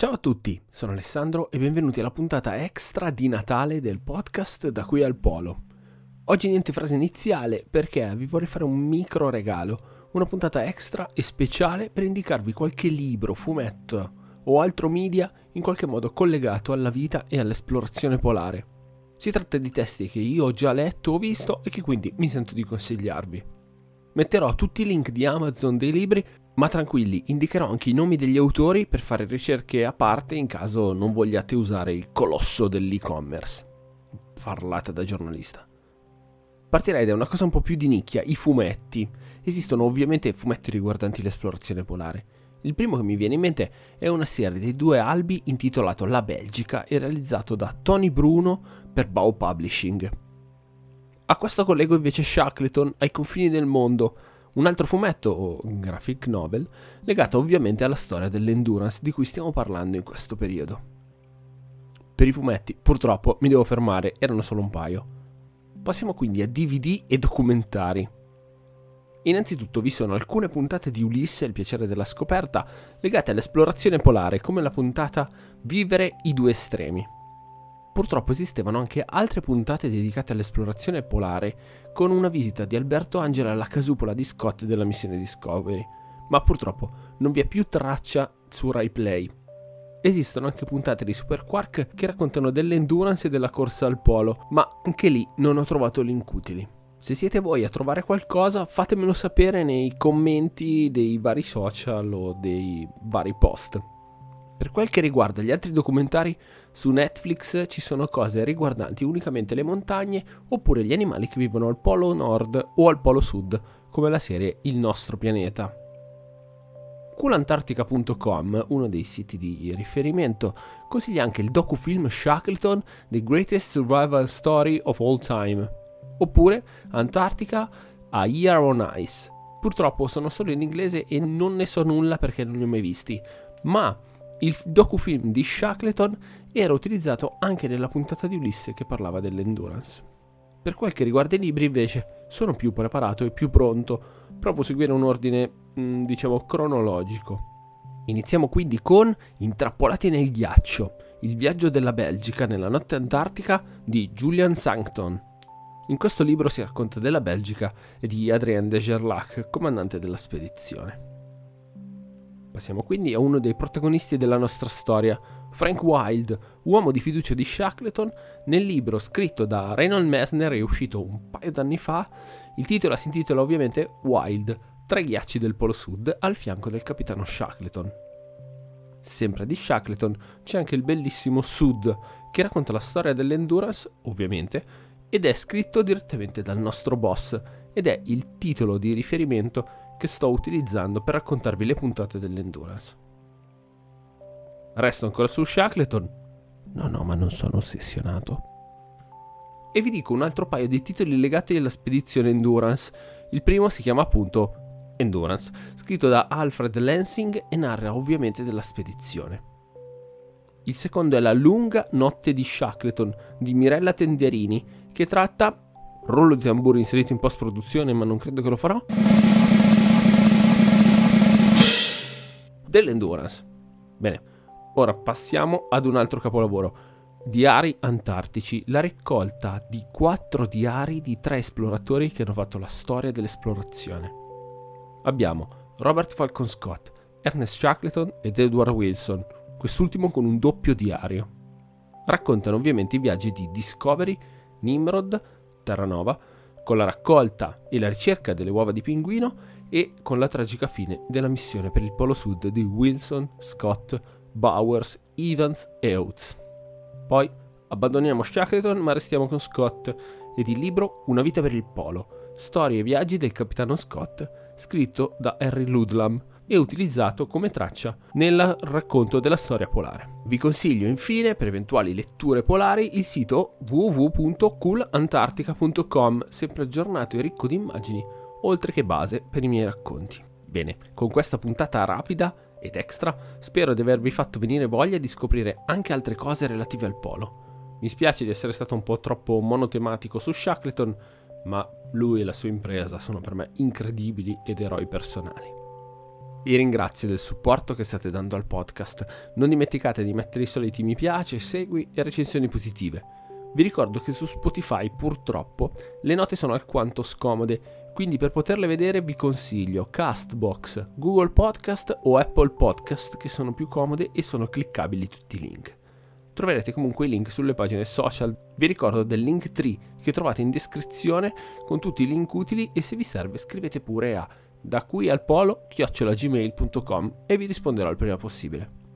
Ciao a tutti, sono Alessandro e benvenuti alla puntata extra di Natale del podcast Da qui al Polo. Oggi niente frase iniziale perché vi vorrei fare un micro regalo, una puntata extra e speciale per indicarvi qualche libro, fumetto o altro media in qualche modo collegato alla vita e all'esplorazione polare. Si tratta di testi che io ho già letto o visto e che quindi mi sento di consigliarvi. Metterò tutti i link di Amazon dei libri, ma tranquilli, indicherò anche i nomi degli autori per fare ricerche a parte in caso non vogliate usare il colosso dell'e-commerce. Parlata da giornalista. Partirei da una cosa un po' più di nicchia, i fumetti. Esistono ovviamente fumetti riguardanti l'esplorazione polare. Il primo che mi viene in mente è una serie dei due albi intitolato La Belgica e realizzato da Tony Bruno per Bow Publishing. A questo collego invece Shackleton ai confini del mondo, un altro fumetto o graphic novel legato ovviamente alla storia dell'endurance di cui stiamo parlando in questo periodo. Per i fumetti, purtroppo, mi devo fermare, erano solo un paio. Passiamo quindi a DVD e documentari. Innanzitutto vi sono alcune puntate di Ulisse, il piacere della scoperta, legate all'esplorazione polare, come la puntata Vivere i due estremi. Purtroppo esistevano anche altre puntate dedicate all'esplorazione polare, con una visita di Alberto Angela alla casupola di Scott della missione Discovery, ma purtroppo non vi è più traccia su Rai Play. Esistono anche puntate di Super Quark che raccontano dell'endurance e della corsa al polo, ma anche lì non ho trovato link utili. Se siete voi a trovare qualcosa, fatemelo sapere nei commenti dei vari social o dei vari post. Per quel che riguarda gli altri documentari, su Netflix ci sono cose riguardanti unicamente le montagne oppure gli animali che vivono al polo nord o al polo sud, come la serie Il nostro pianeta. Coolantartica.com, uno dei siti di riferimento, consiglia anche il docufilm Shackleton The Greatest Survival Story of All Time oppure Antartica a Year on Ice. Purtroppo sono solo in inglese e non ne so nulla perché non li ho mai visti, ma il docufilm di Shackleton era utilizzato anche nella puntata di Ulisse che parlava dell'endurance. Per quel che riguarda i libri invece sono più preparato e più pronto, provo a seguire un ordine mm, diciamo cronologico. Iniziamo quindi con Intrappolati nel ghiaccio, il viaggio della Belgica nella notte antartica di Julian Sancton, in questo libro si racconta della Belgica e di Adrien de Gerlac, comandante della spedizione. Passiamo quindi a uno dei protagonisti della nostra storia, Frank Wilde, uomo di fiducia di Shackleton, nel libro scritto da Reynold Messner e uscito un paio d'anni fa, il titolo si intitola ovviamente Wild, tra i ghiacci del Polo Sud al fianco del capitano Shackleton. Sempre di Shackleton c'è anche il bellissimo Sud, che racconta la storia dell'endurance, ovviamente, ed è scritto direttamente dal nostro boss ed è il titolo di riferimento che sto utilizzando per raccontarvi le puntate dell'endurance. Resto ancora su Shackleton? No, no, ma non sono ossessionato. E vi dico un altro paio di titoli legati alla spedizione Endurance. Il primo si chiama appunto Endurance, scritto da Alfred Lansing e narra ovviamente della spedizione. Il secondo è La lunga notte di Shackleton di Mirella Tenderini, che tratta rollo di tamburi inserito in post produzione, ma non credo che lo farò. Dell'endurance. Bene, ora passiamo ad un altro capolavoro. Diari Antartici, la raccolta di quattro diari di tre esploratori che hanno fatto la storia dell'esplorazione. Abbiamo Robert Falcon Scott, Ernest Shackleton ed Edward Wilson, quest'ultimo con un doppio diario. Raccontano ovviamente i viaggi di Discovery, Nimrod, Terranova, con la raccolta e la ricerca delle uova di pinguino e con la tragica fine della missione per il Polo Sud di Wilson, Scott, Bowers, Evans e Oates. Poi abbandoniamo Shackleton ma restiamo con Scott ed il libro Una vita per il Polo, storie e viaggi del capitano Scott, scritto da Harry Ludlam, e utilizzato come traccia nel racconto della storia polare. Vi consiglio infine, per eventuali letture polari, il sito www.coolantartica.com, sempre aggiornato e ricco di immagini, oltre che base per i miei racconti. Bene, con questa puntata rapida ed extra, spero di avervi fatto venire voglia di scoprire anche altre cose relative al polo. Mi spiace di essere stato un po' troppo monotematico su Shackleton, ma lui e la sua impresa sono per me incredibili ed eroi personali. Vi ringrazio del supporto che state dando al podcast. Non dimenticate di mettere i soliti mi piace, segui e recensioni positive. Vi ricordo che su Spotify purtroppo le note sono alquanto scomode, quindi per poterle vedere vi consiglio Castbox, Google Podcast o Apple Podcast che sono più comode e sono cliccabili tutti i link. Troverete comunque i link sulle pagine social. Vi ricordo del link tree che trovate in descrizione con tutti i link utili e se vi serve scrivete pure a da qui al polo chiocciolagmail.com e vi risponderò il prima possibile.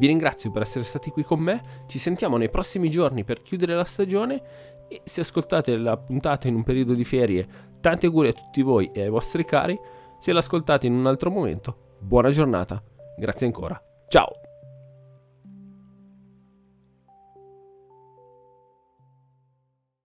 Vi ringrazio per essere stati qui con me, ci sentiamo nei prossimi giorni per chiudere la stagione. E se ascoltate la puntata in un periodo di ferie, tanti auguri a tutti voi e ai vostri cari, se l'ascoltate in un altro momento, buona giornata, grazie ancora, ciao!